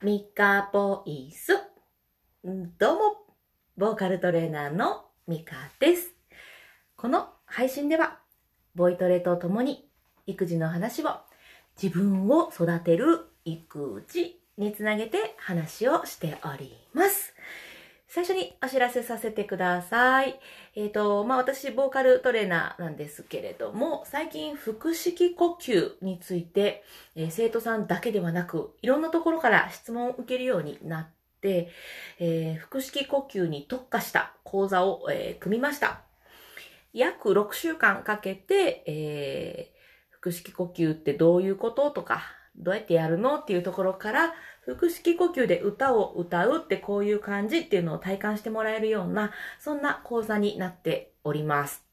ミカボイス。どうも、ボーカルトレーナーのミカです。この配信では、ボイトレとともに育児の話を自分を育てる育児につなげて話をしております。最初にお知らせさせてください。えっ、と、まあ、私、ボーカルトレーナーなんですけれども、最近、腹式呼吸について、えー生徒さんだけではなく、いろんなところから質問を受けるようになって、えー腹式呼吸に特化した講座を、えー組みました。約6週間かけて、え腹式呼吸ってどういうこととか、どうやってやるのっていうところから、腹式呼吸で歌を歌うってこういう感じっていうのを体感してもらえるような、そんな講座になっております。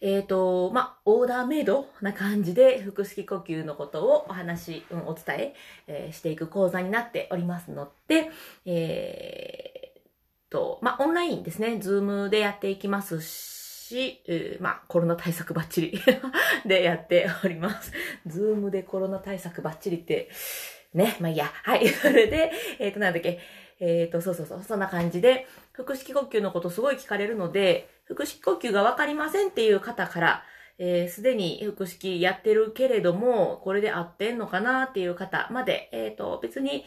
えっ、と、まあ、オーダーメイドな感じで腹式呼吸のことをお話、うん、お伝ええーしていく講座になっておりますので、えーと、まあ、オンラインですね、ズームでやっていきますし、えーまあ、コロナ対策バッチリ でやっております。ズームでコロナ対策バッチリって、ね、まあいいや。はい。それで、えっ、と、なんだっけ。えっ、と、そうそうそう、そんな感じで、腹式呼吸のことすごい聞かれるので、腹式呼吸がわかりませんっていう方から、えーすでに腹式やってるけれども、これで合ってんのかなっていう方まで、えっ、と、別に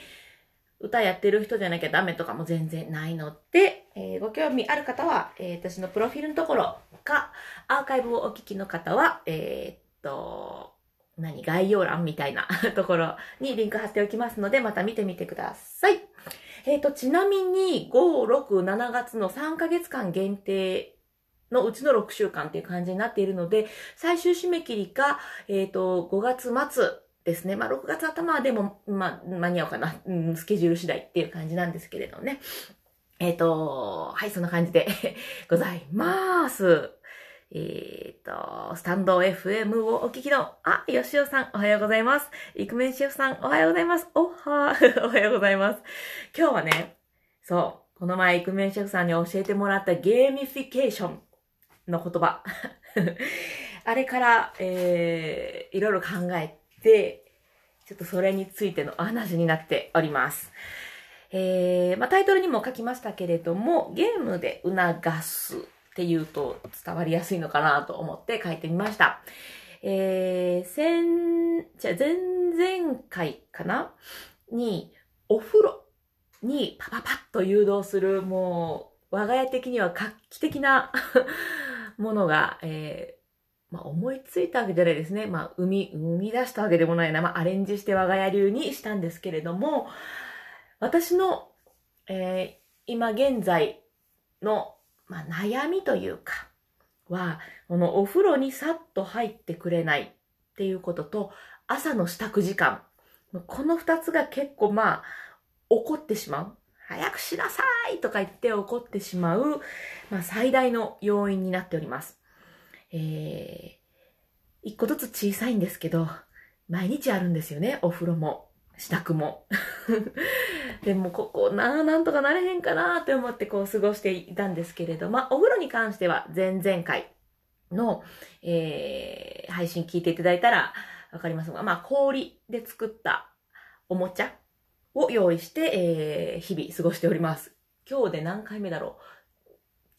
歌やってる人じゃなきゃダメとかも全然ないので、えーご興味ある方は、えー私のプロフィールのところか、アーカイブをお聞きの方は、えっと、何、概要欄みたいな ところにリンク貼っておきますので、また見てみてください。えーっと、ちなみに、5、6、7月の3ヶ月間限定のうちの6週間っていう感じになっているので、最終締め切りが、えーっと、5月末ですね。まあ、6月頭でも、まあ、間に合うかな。うん、スケジュール次第っていう感じなんですけれどね。えっ、と、はい、そんな感じで ございます。えっ、と、スタンド FM をお聞きの、あ、よしおさん、おはようございます。イクメンシェフさん、おはようございます。おはー、おはようございます。今日はね、そう、この前イクメンシェフさんに教えてもらったゲーミフィケーションの言葉。あれから、えー、いろいろ考えて、ちょっとそれについてのお話になっております。えー、まあ、タイトルにも書きましたけれども、ゲームで促すっていうと伝わりやすいのかなと思って書いてみました。えー、先、じゃ前々回かなに、お風呂にパパパッと誘導する、もう、我が家的には画期的な ものが、えーまあ、思いついたわけじゃないですね。まあ、生み、生み出したわけでもないな。まあ、アレンジして我が家流にしたんですけれども、私の、えー今現在の、まあ、悩みというか、は、このお風呂にさっと入ってくれないっていうことと、朝の支度時間。この二つが結構まあ、怒ってしまう。早くしなさいとか言って怒ってしまう、まあ、最大の要因になっております。えー、一個ずつ小さいんですけど、毎日あるんですよね、お風呂も、支度も。でも、ここな、なんとかなれへんかなって思ってこう過ごしていたんですけれど、まあ、お風呂に関しては前々回の、えー、配信聞いていただいたらわかりますが、まあ、氷で作ったおもちゃを用意して、えー、日々過ごしております。今日で何回目だろう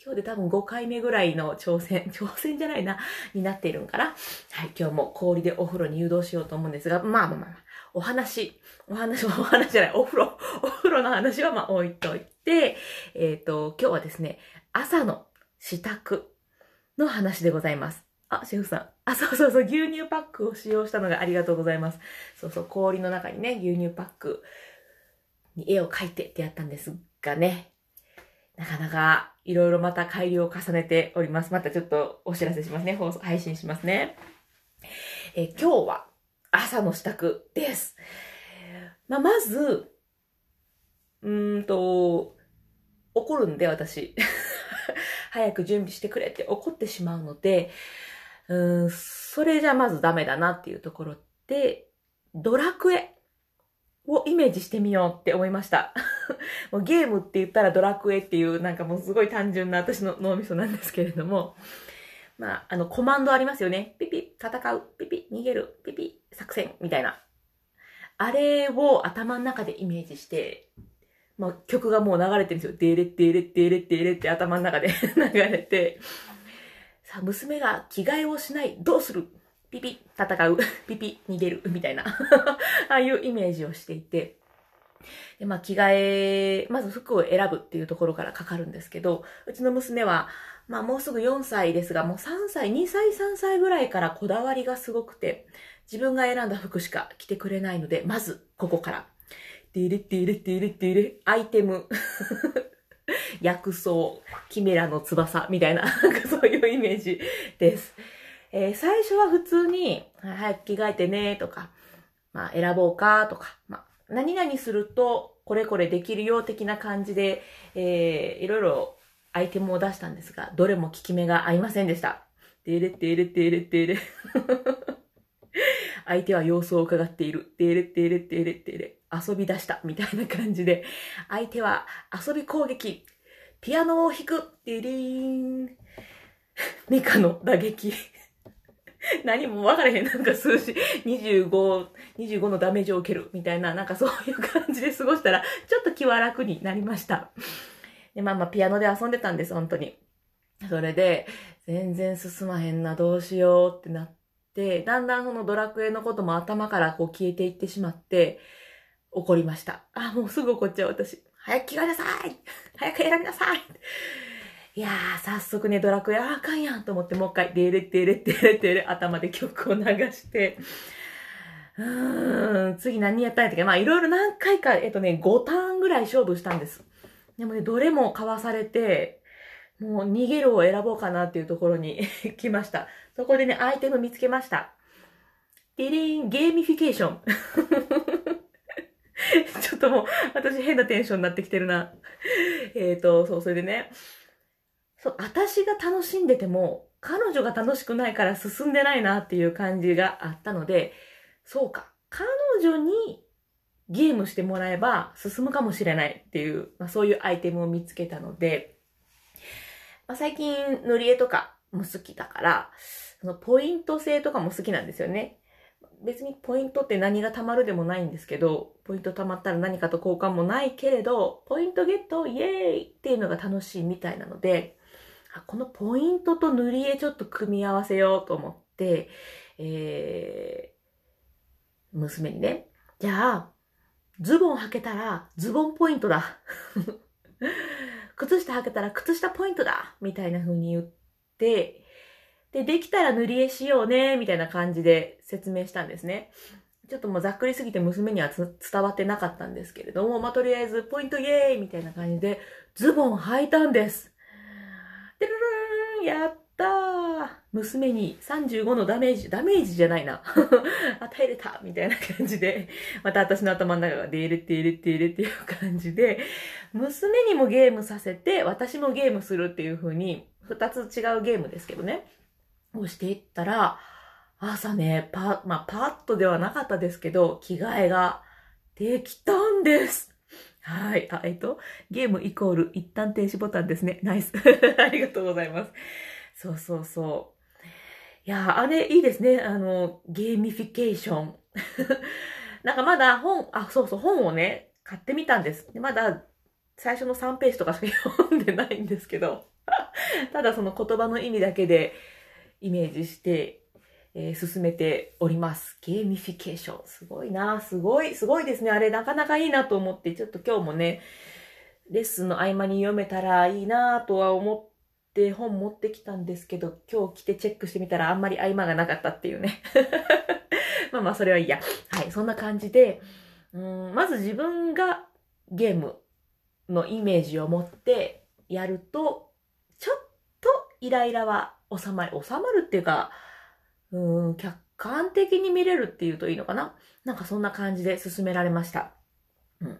今日で多分5回目ぐらいの挑戦、挑戦じゃないな、になっているんかな。はい、今日も氷でお風呂に誘導しようと思うんですが、まあまあまあ、お話、お話、お話じゃない、お風呂、お風呂の話はまあ置いといて、えっ、と、今日はですね、朝の支度の話でございます。あ、シェフさん。あ、そうそうそう、牛乳パックを使用したのがありがとうございます。そうそう、氷の中にね、牛乳パックに絵を描いてってやったんですがね、なかなかいろいろまた改良を重ねております。またちょっとお知らせしますね。放送、配信しますね。え今日は朝の支度です。まあ、まず、うーんと、怒るんで私。早く準備してくれって怒ってしまうので、うん、それじゃまずダメだなっていうところで、ドラクエをイメージしてみようって思いました。もうゲームって言ったらドラクエっていうなんかもうすごい単純な私の脳みそなんですけれども、まあ、あの、コマンドありますよね。ピピ、戦う、ピピ、逃げる、ピピ、作戦、みたいな。あれを頭の中でイメージして、まあ、曲がもう流れてるんですよ。デーレッデーレッデーレッデーレって頭の中で 流れて、さあ、娘が着替えをしない。どうする？ピピ、戦う。ピピ、逃げる。みたいな。ああいうイメージをしていて、で、まあ、着替え、まず服を選ぶっていうところからかかるんですけど、うちの娘は、まあ、もうすぐ4歳ですが、もう3歳、2歳、3歳ぐらいからこだわりがすごくて、自分が選んだ服しか着てくれないので、まず、ここから。ティレティレティレティレ、アイテム、薬草、キメラの翼みたいな、なんかそういうイメージです。えー最初は普通に、早く着替えてねとか、まあ選ぼうかとか、まあ何々するとこれこれできるよ的な感じで、えーいろいろアイテムを出したんですが、どれも効き目が合いませんでした。てれてれてれてれ。相手は様子を伺っている。てれてれてれてれ。遊び出した。みたいな感じで、相手は遊び攻撃。ピアノを弾く。てれーん。ミカの打撃。何も分からへん。なんか数字、25、25のダメージを受ける。みたいな、なんかそういう感じで過ごしたら、ちょっと気は楽になりました。で、まあまあ、ピアノで遊んでたんです、本当に。それで、全然進まへんな、どうしようってなって、だんだんそのドラクエのことも頭からこう消えていってしまって、怒りました。あ、もうすぐ怒っちゃう、私。早く着替えなさい早く選びなさいいやー、早速ね、ドラクエ、ああかんやんと思って、もう一回、デレデレデレデレ、頭で曲を流して、うーん、次何やったんやったっけ？まあ、いろいろ何回か、えっとね、5ターンぐらい勝負したんです。でもね、どれもかわされて、もう逃げるを選ぼうかなっていうところに 来ました。そこでね、アイテム見つけました。ディリーン、ゲーミフィケーション。ちょっともう、私変なテンションになってきてるな。えっと、そう、それでね、そう、私が楽しんでても、彼女が楽しくないから進んでないなっていう感じがあったので、そうか、彼女にゲームしてもらえば進むかもしれないっていう、まあ、そういうアイテムを見つけたので、まあ、最近塗り絵とかも好きだから、そのポイント制とかも好きなんですよね。別にポイントって何が貯まるでもないんですけど、ポイント貯まったら何かと交換もないけれど、ポイントゲットイエーイっていうのが楽しいみたいなので、あこのポイントと塗り絵ちょっと組み合わせようと思って、えー、娘にね、じゃあ、ズボン履けたらズボンポイントだ。靴下履けたら靴下ポイントだみたいな風に言って、で、できたら塗り絵しようねみたいな感じで説明したんですね。ちょっともうざっくりすぎて娘には伝わってなかったんですけれども、まあ、とりあえずポイントイエーイみたいな感じでズボン履いたんです。やったー娘に35のダメージ、ダメージじゃないな。与えれたみたいな感じで、また私の頭の中がデーレってーレってーレっていう感じで、娘にもゲームさせて、私もゲームするっていう風に、二つ違うゲームですけどね、をしていったら、朝ね、パ、まあ、パッとではなかったですけど、着替えができたんです。はい。あ、えっと、ゲームイコール一旦停止ボタンですね。ナイス。ありがとうございます。そうそうそう。いや、あれいいですね。あの、ゲーミフィケーション。なんかまだ本、あ、そうそう、本をね、買ってみたんです。でまだ最初の3ページとかしか読んでないんですけど、ただその言葉の意味だけでイメージして、えー進めております。ゲーミフィケーション。すごいな。すごい、すごいですね。あれなかなかいいなと思って、ちょっと今日もね、レッスンの合間に読めたらいいなとは思って本持ってきたんですけど、今日来てチェックしてみたらあんまり合間がなかったっていうね。まあまあ、それはいいや。はい、そんな感じで、うんまず自分がゲームのイメージを持ってやると、ちょっとイライラは収まる。収まるっていうか、うん、客観的に見れるっていうといいのかな？なんかそんな感じで進められました。うん。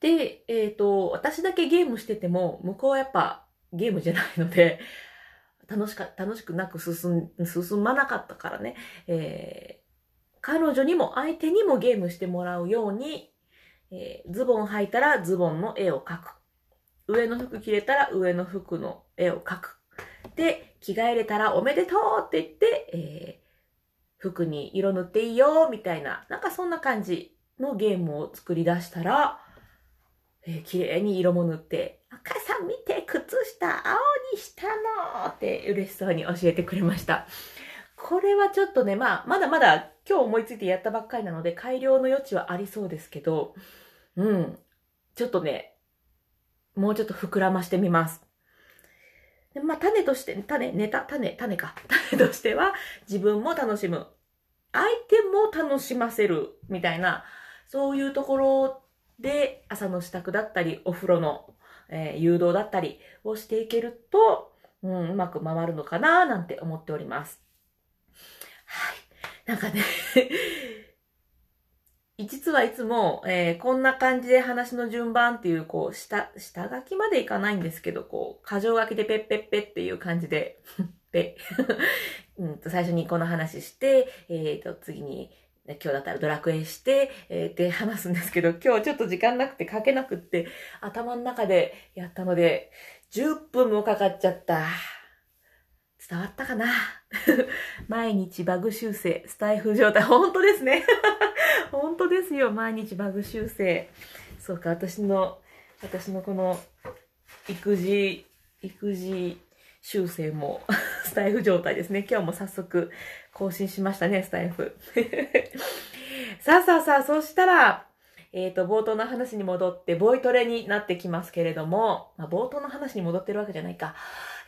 で、えっ、と、私だけゲームしてても、向こうはやっぱゲームじゃないので、楽しか、楽しくなく進、進まなかったからね、えー彼女にも相手にもゲームしてもらうように、えーズボン履いたらズボンの絵を描く。上の服着れたら上の服の絵を描く。で、着替えれたらおめでとうって言って、えー服に色塗っていいよ、みたいな、なんかそんな感じのゲームを作り出したら、えー、綺麗に色も塗って、赤さん見て、靴下青にしたのって嬉しそうに教えてくれました。これはちょっとね、まあ、まだまだ今日思いついてやったばっかりなので改良の余地はありそうですけど、うん。ちょっとね、もうちょっと膨らましてみます。でまあ、種として、種、ネタ、種、種か。種としては、自分も楽しむ。相手も楽しませる。みたいな、そういうところで、朝の支度だったり、お風呂の、えー、誘導だったりをしていけると、うん、うまく回るのかななんて思っております。はい。なんかね実はいつも、えー、こんな感じで話の順番っていう、こう、下、下書きまでいかないんですけど、こう、箇条書きでペッペッペっていう感じで、ペ うんと、最初にこの話して、えっ、ー、と、次に、今日だったらドラクエして、えー、で話すんですけど、今日ちょっと時間なくて書けなくって、頭の中でやったので、10分もかかっちゃった。伝わったかな？毎日バグ修正、スタイフ状態。本当ですね。本当ですよ。毎日バグ修正。そうか、私の、私のこの、育児、育児修正もスタイフ状態ですね。今日も早速更新しましたね、スタイフ。さあさあさあ、そしたら、えっ、ー、と、冒頭の話に戻って、ボイトレになってきますけれども、まあ、冒頭の話に戻ってるわけじゃないか。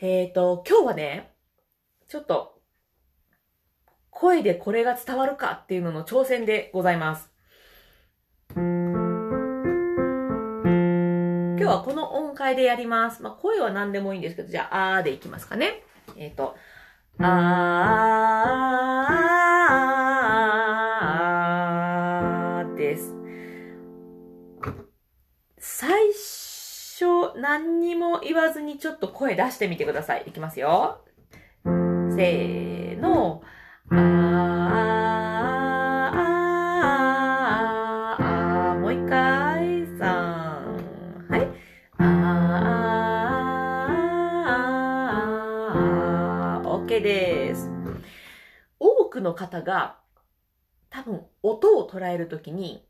えっ、ー、と、今日はね、ちょっと、声でこれが伝わるかっていうのの挑戦でございます。今日はこの音階でやります。まあ、声は何でもいいんですけど、じゃあ、あーでいきますかね。えっ、ー、と、あーです。最初、何にも言わずにちょっと声出してみてください。いきますよ。せーの。あー、あー、あー、もう一回、さん。はい。あー、あー、OK です。多くの方が、多分、音を捉えるときに、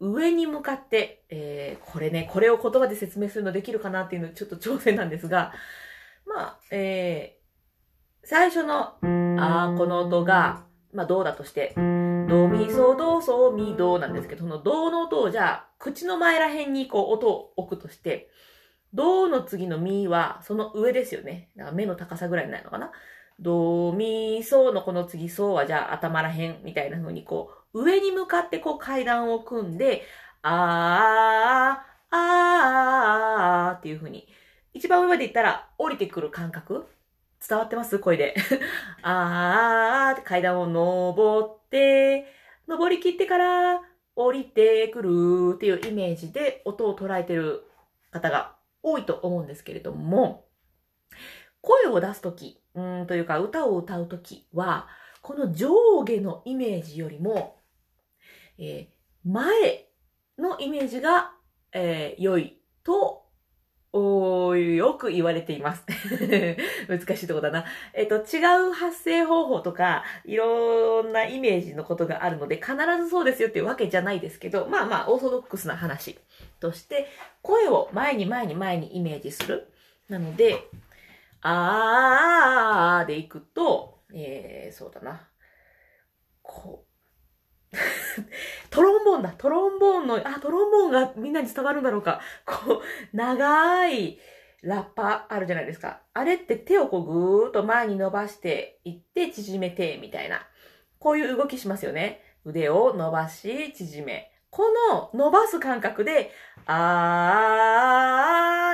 上に向かって、えー、これね、これを言葉で説明す。るのできるかなっていうのちょっと挑戦なんです。が、まあ、えー、最初の、あー、この音が、まあ、どうだとして、ドミソドソミドなんですけど、そのドの音をじゃあ、口の前ら辺にこう音を置くとして、ドの次のミはその上ですよね。だから目の高さぐらいになるのかな。ドミソのこの次ソはじゃあ頭ら辺みたいな風にこう、上に向かってこう階段を組んで、あー、あーっていう風に、一番上まで行ったら降りてくる感覚伝わってます？声で。あーって階段を登って、登り切ってから降りてくるっていうイメージで音を捉えてる方が多いと思うんですけれども、声を出すとき、うんというか歌を歌うときは、この上下のイメージよりも、えー、前のイメージが、えー、良いとおー、よく言われています。難しいとこだな。えっと、違う発声方法とか、いろんなイメージのことがあるので、必ずそうですよっていうわけじゃないですけど、まあまあ、オーソドックスな話として、声を前に前に前にイメージする。なので、あーでいくと、えー、そうだな。こう、トロンボーンだ。トロンボーンの、あ、トロンボーンがみんなに伝わるんだろうか。こう、長いラッパあるじゃないですか。あれって手をこうぐーっと前に伸ばしていって縮めて、みたいな。こういう動きしますよね。腕を伸ばし、縮め。この伸ばす感覚で、あ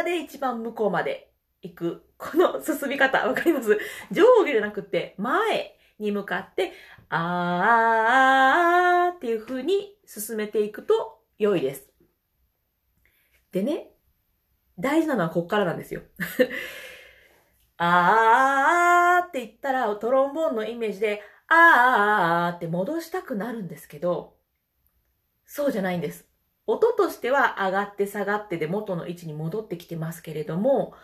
ーで一番向こうまで行く。この進み方、わかります？上下じゃなくて、前に向かって、あーっていう風に進めていくと良いです。でね、大事なのはこっからなんですよ。あーって言ったらトロンボーンのイメージで、あーって戻したくなるんですけど、そうじゃないんです。音としては上がって下がってで元の位置に戻ってきてますけれども、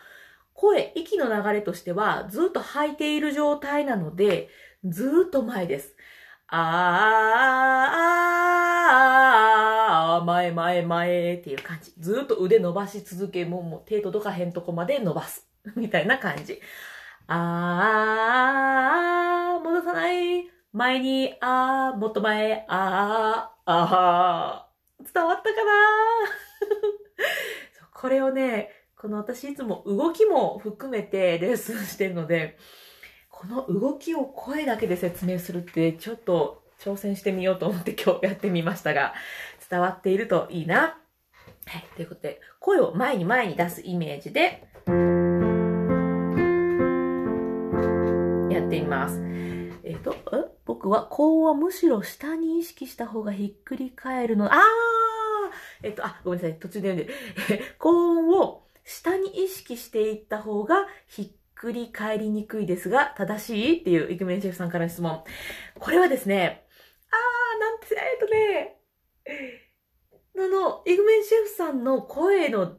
声、息の流れとしてはずっと吐いている状態なので、ずっと前です。あー、前前前っていう感じ。ずっと腕伸ばし続け、もうもう手届かへんとこまで伸ばす。みたいな感じ。あー、戻さない。前に、あー、もっと前、あー、あー。伝わったかなこれをね、この私いつも動きも含めてレッスンしてるので、この動きを声だけで説明するってちょっと挑戦してみようと思って今日やってみましたが、伝わっているといいな。はい。ということで、声を前に前に出すイメージで、やってみます。えっ、と、僕は高音はむしろ下に意識した方がひっくり返るの。あーえっ、と、あ、ごめんなさい。途中で読んで。高音を下に意識していった方がひっくり返りにくいですが、正しい？っていうイクメンシェフさんからの質問。これはですね、あー、なんて、えっ、とね、あの、イグメンシェフさんの声の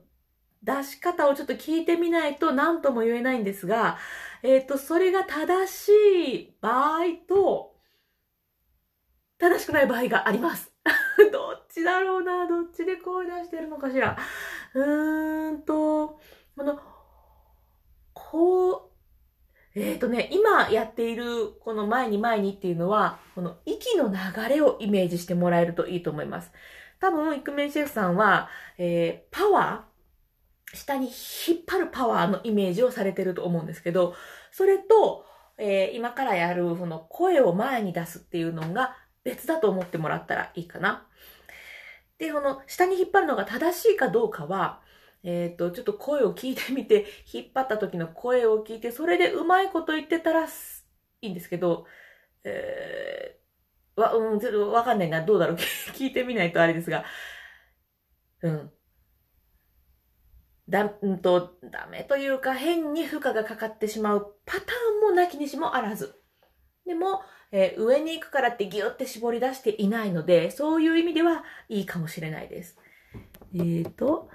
出し方をちょっと聞いてみないと何とも言えないんですが、えっ、と、それが正しい場合と、正しくない場合があります。どっちだろうな？どっちで声出してるのかしら？うーんと、あの、こう、えっ、とね、今やっているこの前に前にっていうのは、この息の流れをイメージしてもらえるといいと思います。多分、イクメンシェフさんは、えー、パワー、下に引っ張るパワーのイメージをされてると思うんですけど、それと、えー今からやるその声を前に出すっていうのが別だと思ってもらったらいいかな。で、この下に引っ張るのが正しいかどうかは、えっ、と、ちょっと声を聞いてみて、引っ張った時の声を聞いて、それでうまいこと言ってたらいいんですけど、えー、わ、うん、ちょっとわかんないな。どうだろう？聞いてみないとあれですが。うん。だ、うんと、ダメというか、変に負荷がかかってしまうパターンもなきにしもあらず。でも、えー上に行くからってギュって絞り出していないので、そういう意味ではいいかもしれないです。えーと、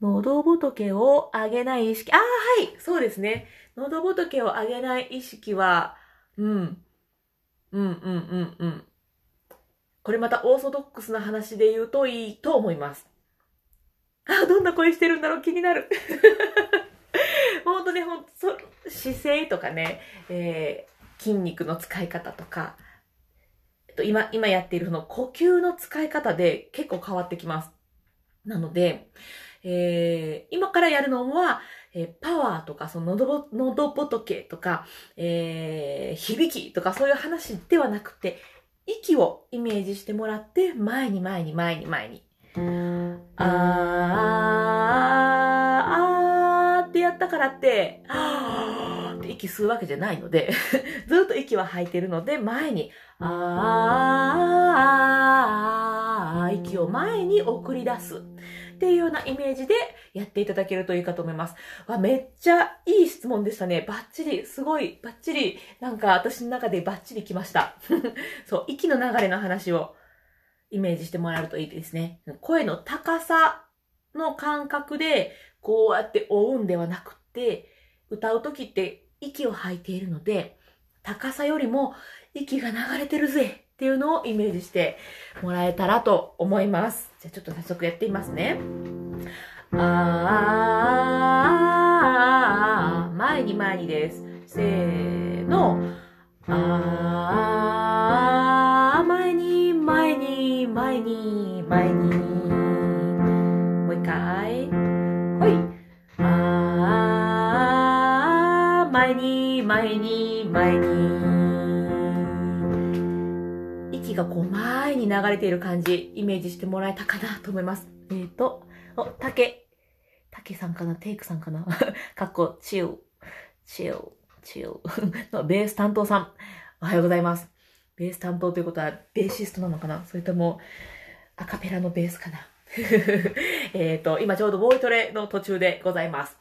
喉仏を上げない意識。ああ、はいそうですね。喉仏を上げない意識は、うん。うんうんうんうん。これまたオーソドックスな話で言うといいと思います。あ、どんな声してるんだろう気になる。ほんとね、ほんと、姿勢とかね、えー筋肉の使い方とか、えっと、今、今やっているその呼吸の使い方で結構変わってきます。なので、えー今からやるのは、えーパワーとか、その喉ぼ、喉仏とか、えー響きとかそういう話ではなくて、息をイメージしてもらって、前に前に前に前に。あー、あーってやったからって、あーって息吸うわけじゃないので、ずっと息は吐いてるので、前に、あー、息を前に送り出す。っていうようなイメージでやっていただけるといいかと思います。わ、めっちゃいい質問でしたね。バッチリ、すごい、バッチリ、なんか私の中でバッチリ来ました。そう、息の流れの話をイメージしてもらえるといいですね。声の高さの感覚で、こうやって追うんではなくて、歌う時って息を吐いているので、高さよりも息が流れてるぜっていうのをイメージしてもらえたらと思います。じゃあちょっと早速やってみますね。あー、前に前にです。せーの。あー、前に前に前に前に。もう一回。ほい。あー、前に前に前に。がこう前に流れている感じ、イメージしてもらえたかなと思います。えーと、お、竹。竹さんかな？テイクさんかな？かっこ、チル、チル、チ ルのベース担当さん。おはようございます。ベース担当ということは、ベーシストなのかな？それとも、アカペラのベースかな？えっと、今ちょうどボイトレの途中でございます。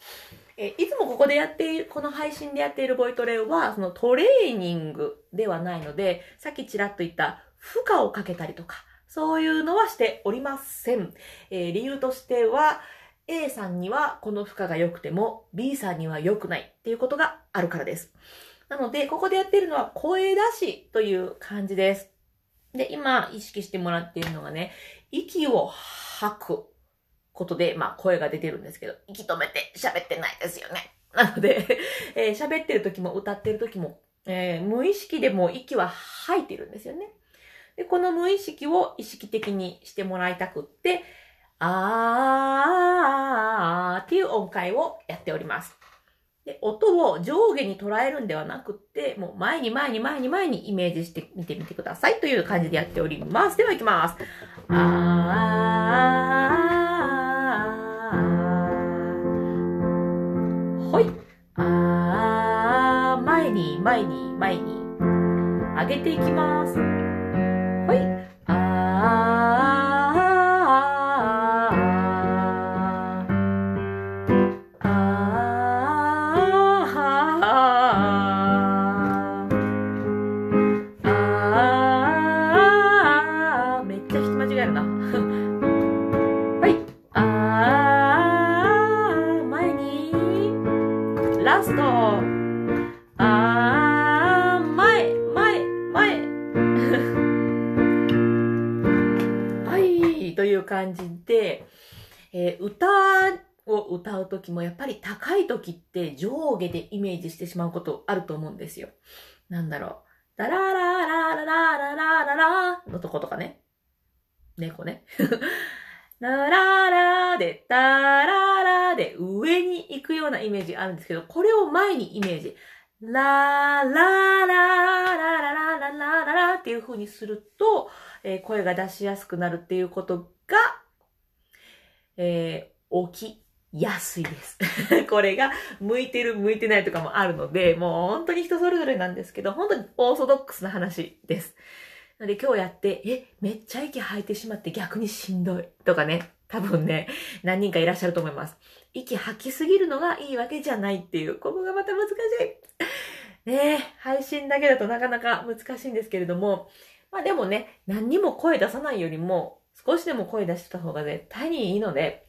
えいつもここでやっている、この配信でやっているボイトレは、そのトレーニングではないので、さっきちらっと言った負荷をかけたりとか、そういうのはしておりません。えー理由としては、A さんにはこの負荷が良くても B さんには良くないっていうことがあるからです。なので、ここでやってるのは声出しという感じです。で、今意識してもらっているのがね、息を吐くことで、まあ声が出てるんですけど、息止めて喋ってないですよね。なので、えー、喋ってる時も歌ってる時も、えー、無意識でも息は吐いてるんですよね。で、この無意識を意識的にしてもらいたくって、あーっていう音階をやっております。で、音を上下に捉えるんではなくって、もう前に前に前に前にイメージしてみてみてくださいという感じでやっております。では行きます。あーはい。あー前に前に前に上げていきます。喂。歌うときもやっぱり高いときって上下でイメージしてしまうことあると思うんですよ。なんだろう。ダラララララララララのとことかね。猫ね。ラララで、ダララで上に行くようなイメージあるんですけど、これを前にイメージ。ララララララララララっていう風にすると、えー、声が出しやすくなるっていうことが、えー、起きやすいです。これが向いてる向いてないとかもあるので、もう本当に人それぞれなんですけど、本当にオーソドックスな話です。なので今日やって、え、めっちゃ息吐いてしまって逆にしんどいとかね、多分ね、何人かいらっしゃると思います。息吐きすぎるのがいいわけじゃないっていう、ここがまた難しい。ねえ、配信だけだとなかなか難しいんですけれども、まあでもね、何にも声出さないよりも、少しでも声出してた方が絶対にいいので、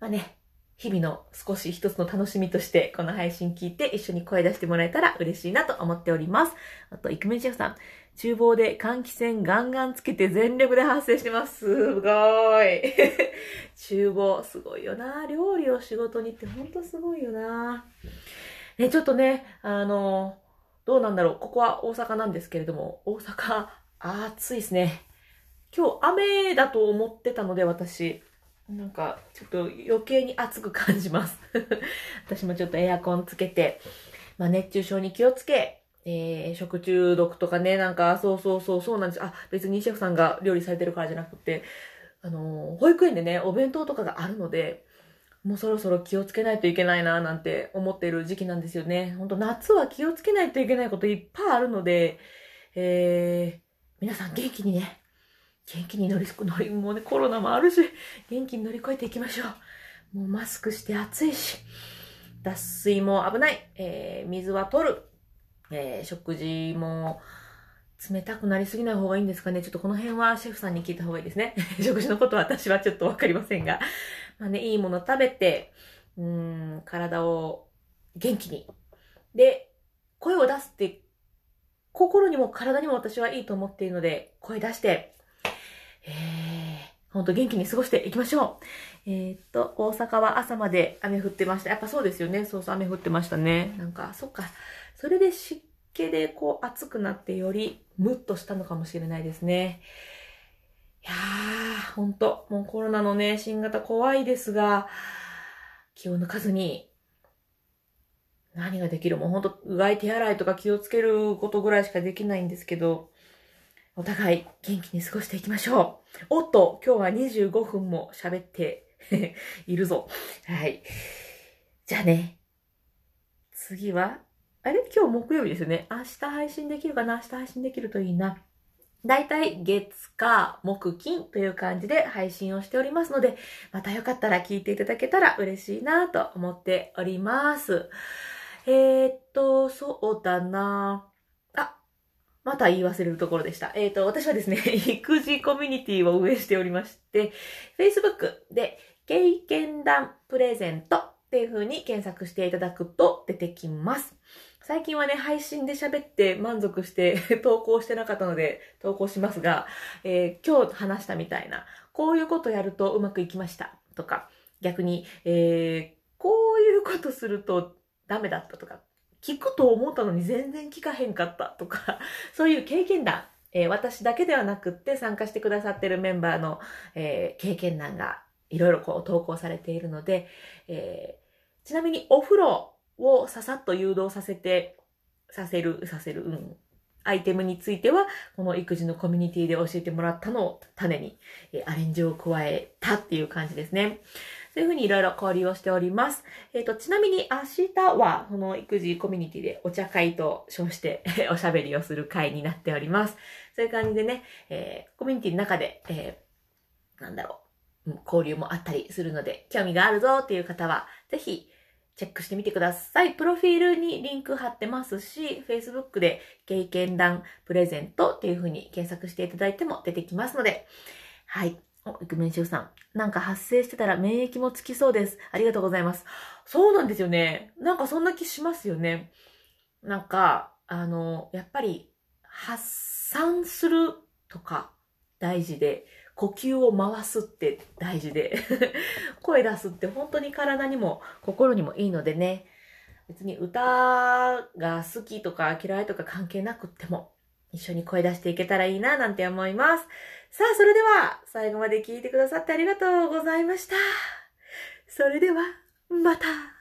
まあね、日々の少し一つの楽しみとして、この配信聞いて一緒に声出してもらえたら嬉しいなと思っております。あと、イクメンシェフさん、厨房で換気扇ガンガンつけて全力で発生してます。すごい。厨房、すごいよな。料理を仕事にってほんとすごいよな。ね、ちょっとね、あの、どうなんだろう。ここは大阪なんですけれども、大阪、暑いですね。今日雨だと思ってたので、私。なんか、ちょっと余計に暑く感じます。私もちょっとエアコンつけて、まあ、熱中症に気をつけ、えー、食中毒とかね、なんか、そうそうそう、そうなんです。あ、別にシェフさんが料理されてるからじゃなくて、あのー、保育園でね、お弁当とかがあるので、もうそろそろ気をつけないといけないな、なんて思ってる時期なんですよね。ほんと夏は気をつけないといけないこといっぱいあるので、えー、皆さん元気にね、元気に乗り、乗り、もうね、コロナもあるし、元気に乗り越えていきましょう。もうマスクして暑いし、脱水も危ない、えー、水は取る、えー、食事も冷たくなりすぎない方がいいんですかね。ちょっとこの辺はシェフさんに聞いた方がいいですね。食事のことは私はちょっとわかりませんが。まあね、いいもの食べて、うん、体を元気に。で、声を出すって、心にも体にも私はいいと思っているので、声出して、えー、ほんと元気に過ごしていきましょう。えー、っと、大阪は朝まで雨降ってました。やっぱそうですよね。そうそう、雨降ってましたね。なんか、そっか。それで湿気でこう暑くなってよりムッとしたのかもしれないですね。いやー、ほんと、もうコロナのね、新型怖いですが、気を抜かずに、何ができる？もうほんと、うがい手洗いとか気をつけることぐらいしかできないんですけど、お互い元気に過ごしていきましょう。おっと、今日は25分も喋って いるぞ。はい。じゃあね、次は、あれ？今日木曜日ですよね。明日配信できるかな？明日配信できるといいな。だいたい月、火、木、金という感じで配信をしておりますので、またよかったら聞いていただけたら嬉しいなと思っております。えー、っと、そうだなあ、また言い忘れるところでした。えー、と、私はですね、育児コミュニティを運営しておりまして、Facebook で経験談プレゼントっていう風に検索していただくと出てきます。最近はね、配信で喋って満足して 投稿してなかったので投稿しますが、えー、今日話したみたいな、こういうことやるとうまくいきましたとか、逆に、えー、こういうことするとダメだったとか、聞くと思ったのに全然聞かへんかったとか、そういう経験談、えー、私だけではなくって参加してくださってるメンバーの、えー、経験談がいろいろこう投稿されているので、えー、ちなみにお風呂をささっと誘導させて、させる、させる、うん。アイテムについては、この育児のコミュニティで教えてもらったのを種に、アレンジを加えたっていう感じですね。そういうふうにいろいろ交流をしております。えっ、ー、と、ちなみに明日は、この育児コミュニティでお茶会と称して おしゃべりをする会になっております。そういう感じでね、えー、コミュニティの中で、えー、なんだろう、交流もあったりするので、興味があるぞっていう方は、ぜひ、チェックしてみてください。プロフィールにリンク貼ってますし、Facebook で経験談プレゼントっていう風に検索していただいても出てきますので、はい。お、イクメンシュさん。なんか発生してたら免疫もつきそうです。ありがとうございます。そうなんですよね。なんかそんな気しますよね。なんか、あの、やっぱり発散するとか大事で、呼吸を回すって大事で 声出すって本当に体にも心にもいいのでね、別に歌が好きとか嫌いとか関係なくっても一緒に声出していけたらいいななんて思います。さあ、それでは最後まで聞いてくださってありがとうございました。それでは、また。